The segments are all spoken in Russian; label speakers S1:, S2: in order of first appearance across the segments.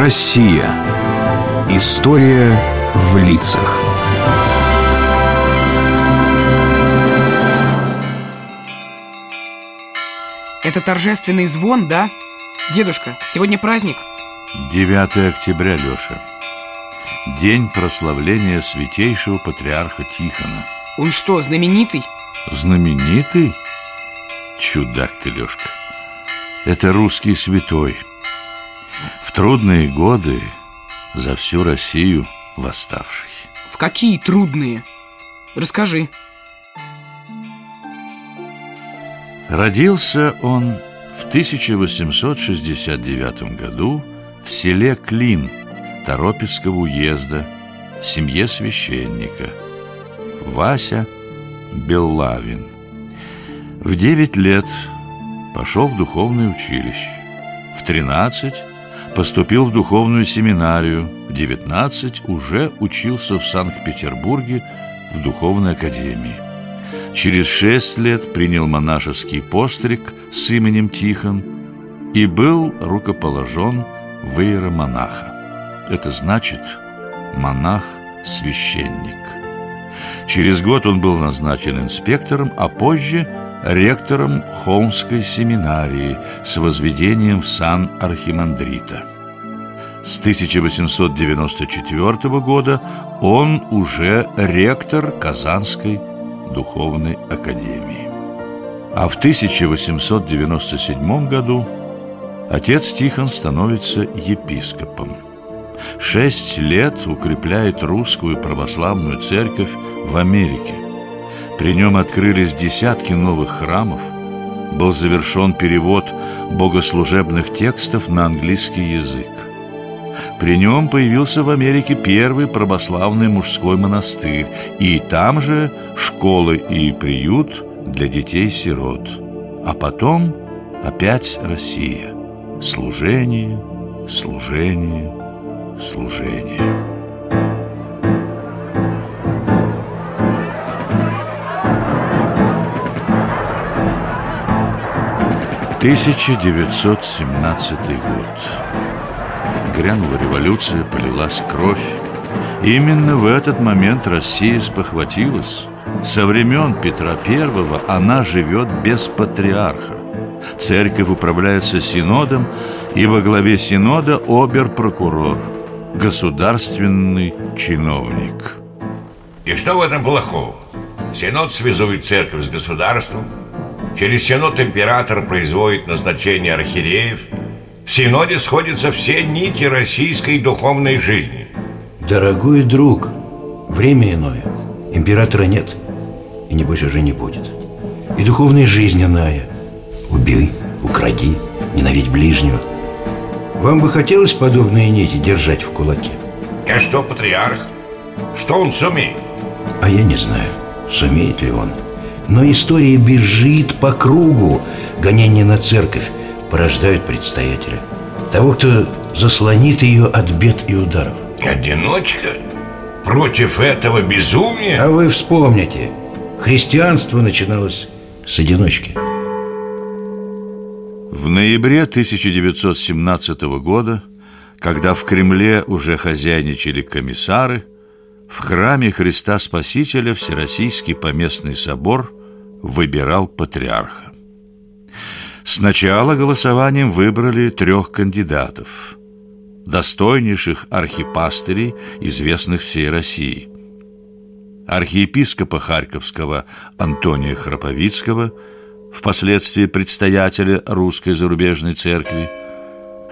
S1: Россия. История в лицах.
S2: Это торжественный звон, да? Дедушка, сегодня праздник
S3: 9 октября, Леша День прославления святейшего патриарха Тихона
S2: Он что, знаменитый?
S3: Знаменитый? Чудак ты, Лешка Это русский святой В трудные годы за всю Россию восставший
S2: В какие трудные? Расскажи
S3: Родился он в 1869 году в селе Клин Торопецкого уезда в семье священника Вася Беллавин. В 9 лет пошел в духовное училище. В 13 поступил в духовную семинарию. В 19 уже учился в Санкт-Петербурге в духовной академии. Через шесть лет принял монашеский постриг с именем Тихон и был рукоположен в иеромонаха. Это значит монах-священник. Через год он был назначен инспектором, а позже ректором Холмской семинарии с возведением в сан архимандрита. С 1894 года он уже ректор Казанской духовной академии. А в 1897 году отец Тихон становится епископом. Шесть лет укрепляет русскую православную церковь в Америке. При нем открылись десятки новых храмов, был завершен перевод богослужебных текстов на английский язык. При нем появился в Америке первый православный мужской монастырь, и там же школы и приют для детей-сирот. А потом опять Россия. Служение, служение, служение. Тысяча девятьсот семнадцатый год грянула революция, полилась кровь. Именно в этот момент Россия спохватилась. Со времен Петра I она живет без патриарха. Церковь управляется синодом, и во главе синода обер-прокурор, государственный чиновник.
S4: И что в этом плохого? Синод связует церковь с государством, через синод император производит назначение архиереев – в Синоде сходятся все нити российской духовной жизни.
S5: Дорогой друг, время иное. Императора нет. И небось уже не будет. И духовная жизнь иная. Убей, укради, ненавидь ближнего. Вам бы хотелось подобные нити держать в кулаке?
S4: Я что, патриарх? Что он сумеет?
S5: А я не знаю, сумеет ли он Но история бежит по кругу Гонение на церковь порождают предстоятеля Того, кто заслонит ее от бед и ударов
S4: Одиночка? Против этого безумия?
S5: А вы вспомните Христианство начиналось с одиночки
S3: В ноябре 1917 года Когда в Кремле уже хозяйничали комиссары В храме Христа Спасителя Всероссийский поместный собор Выбирал патриарха. Сначала голосованием выбрали трех кандидатов Достойнейших архипастырей, известных всей России. Архиепископа Харьковского Антония Храповицкого Впоследствии предстоятеля Русской зарубежной церкви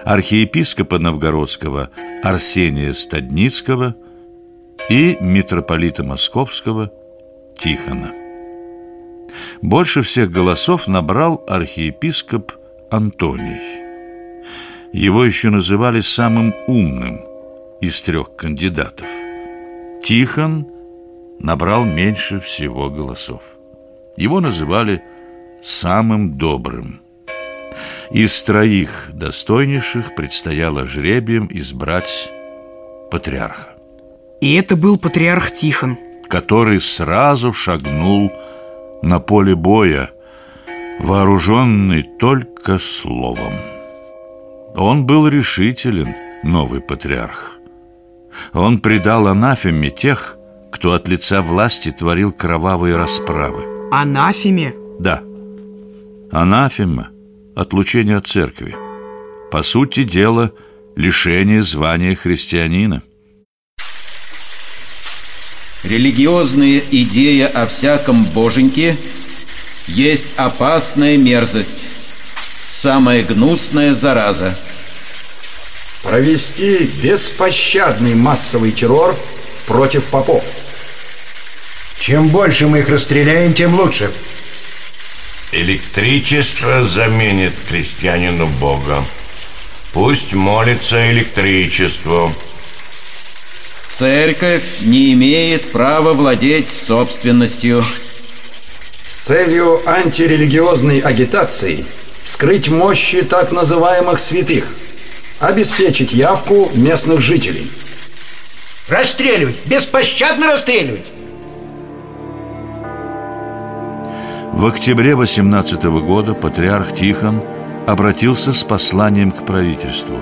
S3: Архиепископа Новгородского Арсения Стадницкого И митрополита Московского Тихона больше всех голосов набрал архиепископ Антоний. Его еще называли самым умным из трех кандидатов. Тихон набрал меньше всего голосов. Его называли самым добрым. Из троих достойнейших предстояло жребием избрать патриарха.
S2: И это был патриарх Тихон
S3: Который сразу шагнул на поле боя, вооруженный только словом. Он был решителен новый патриарх. Он предал анафеме тех, кто от лица власти творил кровавые расправы.
S2: Анафеме?
S3: Да. Анафема – отлучение от церкви. По сути дела, лишение звания христианина.
S6: Религиозная идея о всяком боженьке есть опасная мерзость, самая гнусная зараза.
S7: Провести беспощадный массовый террор против попов.
S5: Чем больше мы их расстреляем, тем лучше.
S4: Электричество заменит крестьянину Бога. Пусть молится электричеству.
S6: Церковь не имеет права владеть собственностью.
S7: С целью антирелигиозной агитации вскрыть мощи так называемых святых, обеспечить явку местных жителей.
S5: Расстреливать, беспощадно расстреливать.
S3: В октябре 18 года патриарх Тихон обратился с посланием к правительству.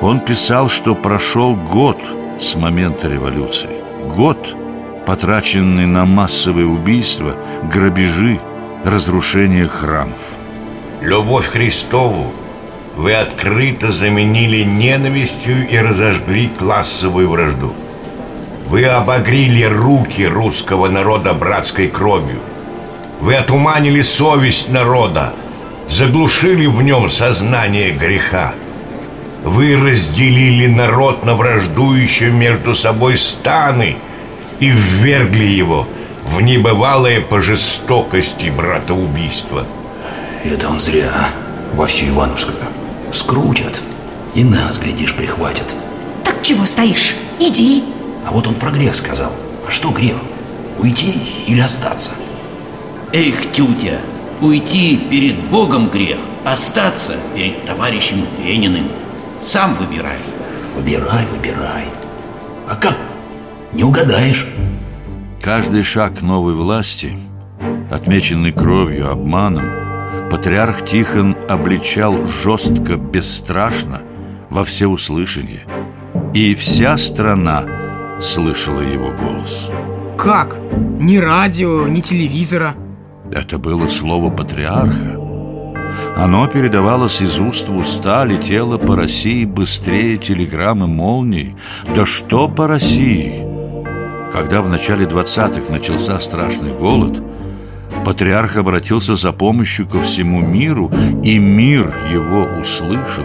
S3: Он писал, что прошел год с момента революции. Год, потраченный на массовые убийства, грабежи, разрушение храмов.
S4: Любовь Христову вы открыто заменили ненавистью и разожгли классовую вражду. Вы обогрили руки русского народа братской кровью. Вы отуманили совесть народа, заглушили в нем сознание греха. Вы разделили народ на враждующие между собой станы и ввергли его в небывалое по жестокости братоубийство.
S5: Это он зря во всю Ивановскую. Скрутят. И нас, глядишь, прихватят.
S8: Так чего стоишь? Иди.
S5: А вот он про грех сказал. А что грех? Уйти или остаться?
S6: Эх, тютя, уйти перед Богом грех, остаться перед товарищем Лениным. Сам выбирай.
S5: Выбирай, выбирай. А как? Не угадаешь.
S3: Каждый шаг новой власти, отмеченный кровью, обманом, патриарх Тихон обличал жестко, бесстрашно, во всеуслышание. И вся страна слышала его голос.
S2: Как? Ни радио, ни телевизора.
S3: Это было слово патриарха. Оно передавалось из уст в уста, летело по России быстрее телеграммы молний. Да что по России? Когда в начале 20-х начался страшный голод, патриарх обратился за помощью ко всему миру, и мир его услышал.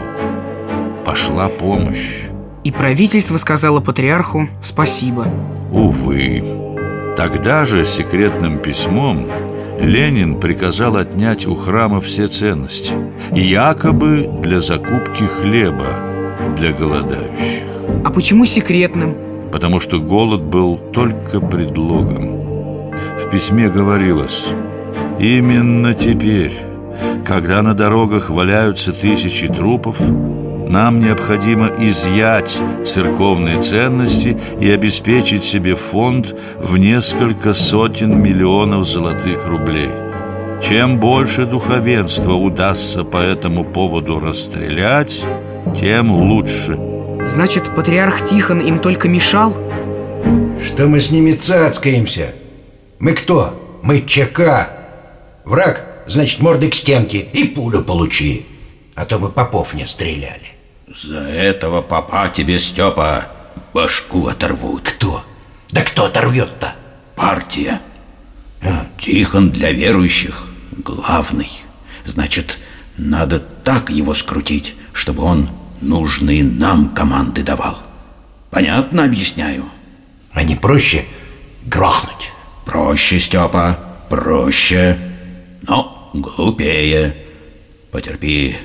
S3: Пошла помощь.
S2: И правительство сказало патриарху спасибо.
S3: Увы. Тогда же секретным письмом Ленин приказал отнять у храма все ценности, якобы для закупки хлеба для голодающих.
S2: А почему секретным?
S3: Потому что голод был только предлогом. В письме говорилось «Именно теперь, когда на дорогах валяются тысячи трупов, нам необходимо изъять церковные ценности и обеспечить себе фонд в несколько сотен миллионов золотых рублей. Чем больше духовенства удастся по этому поводу расстрелять, тем лучше.
S2: Значит, патриарх Тихон им только мешал?
S5: Что мы с ними цацкаемся? Мы кто? Мы ЧК. Враг, значит, мордой к стенке и пулю получи. А то мы попов не стреляли.
S6: За этого папа тебе, Степа, башку оторвут.
S5: Кто? Да кто оторвет-то?
S6: Партия. Тихон для верующих главный. Значит, надо так его скрутить, чтобы он нужные нам команды давал. Понятно объясняю?
S5: А не проще грохнуть?
S6: Проще, Степа, проще, но глупее. Потерпи,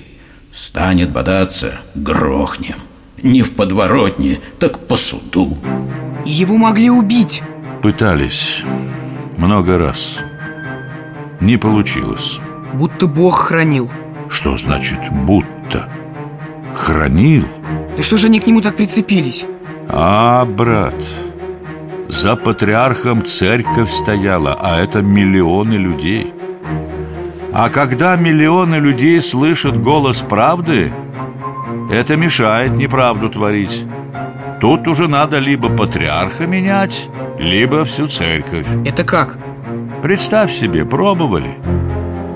S6: станет бодаться, грохнем. Не в подворотне, так по суду.
S2: Его могли убить.
S3: Пытались много раз. Не получилось.
S2: Будто Бог хранил.
S3: Что значит «будто»? Хранил?
S2: Да что же они к нему так прицепились?
S3: А, брат, за патриархом церковь стояла, а это миллионы людей. А когда миллионы людей слышат голос правды, Это мешает неправду творить. Тут уже надо либо патриарха менять, либо всю церковь.
S2: Это как?
S3: Представь себе, пробовали.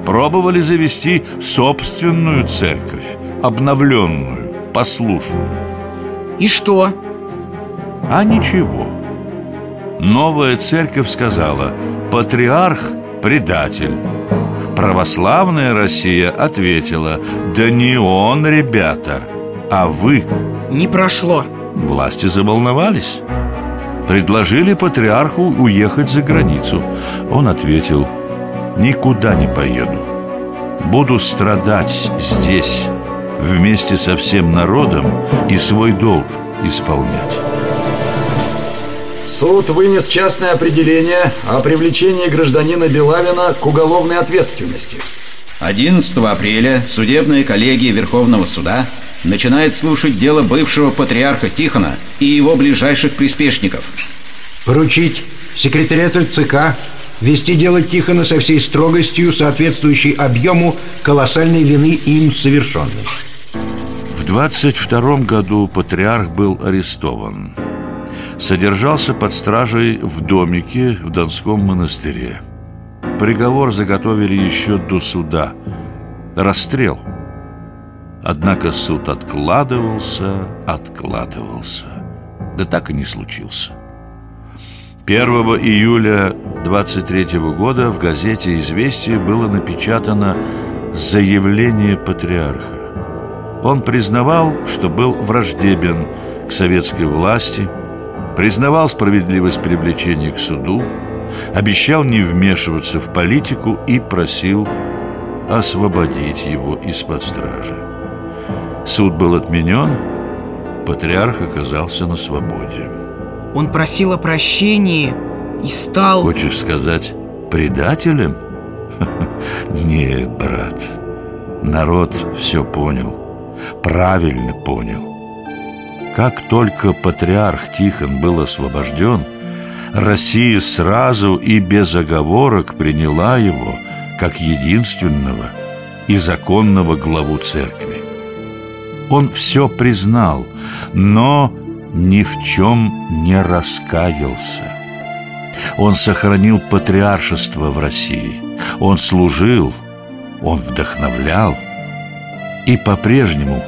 S3: Пробовали завести собственную церковь Обновленную, послушную.
S2: И что?
S3: А ничего. Новая церковь сказала Патриарх – предатель Православная Россия ответила Да не он, ребята, а вы
S2: Не прошло.
S3: Власти заволновались Предложили патриарху уехать за границу. Он ответил Никуда не поеду. Буду страдать здесь Вместе со всем народом И свой долг исполнять
S7: Суд вынес частное определение о привлечении гражданина Белавина к уголовной ответственности.
S6: 11 апреля судебная коллегия Верховного суда начинает слушать дело бывшего патриарха Тихона и его ближайших приспешников.
S5: Поручить секретариату ЦК вести дело Тихона со всей строгостью, соответствующей объему колоссальной вины им совершенной.
S3: В 22 году патриарх был арестован Содержался под стражей в домике в Донском монастыре. Приговор заготовили еще до суда. Расстрел. Однако суд откладывался, откладывался. Да так и не случился. 1 июля 23 года в газете «Известия» было напечатано заявление патриарха. Он признавал, что был враждебен к советской власти, признавал справедливость привлечения к суду, обещал не вмешиваться в политику и просил освободить его из-под стражи. Суд был отменен, патриарх оказался на свободе.
S2: Он просил о прощении и стал...
S3: Хочешь сказать, предателем? Нет, брат, народ все понял правильно понял. Как только патриарх Тихон был освобожден, Россия сразу и без оговорок приняла его как единственного и законного главу церкви. Он все признал, но ни в чем не раскаялся. Он сохранил патриаршество в России. Он служил, он вдохновлял – и по-прежнему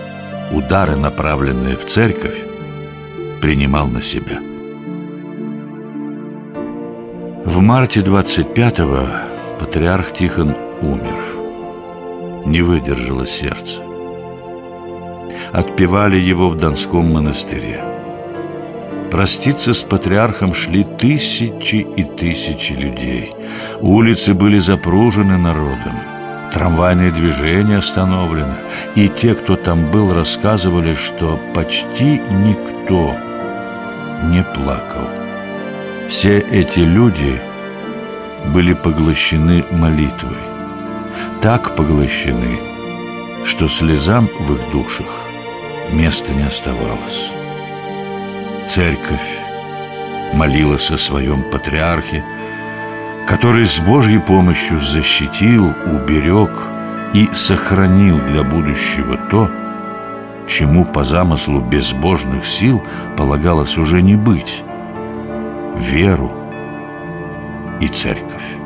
S3: удары, направленные в церковь, принимал на себя. В марте 25-го патриарх Тихон умер. Не выдержало сердце. Отпевали его в Донском монастыре. Проститься с патриархом шли тысячи и тысячи людей. Улицы были запружены народом. Трамвайное движение остановлено И те, кто там был, рассказывали, что почти никто не плакал. Все эти люди были поглощены молитвой. Так поглощены, что слезам в их душах места не оставалось. Церковь молилась о своем патриархе который с Божьей помощью защитил, уберег и сохранил для будущего то, чему по замыслу безбожных сил полагалось уже не быть – веру и церковь.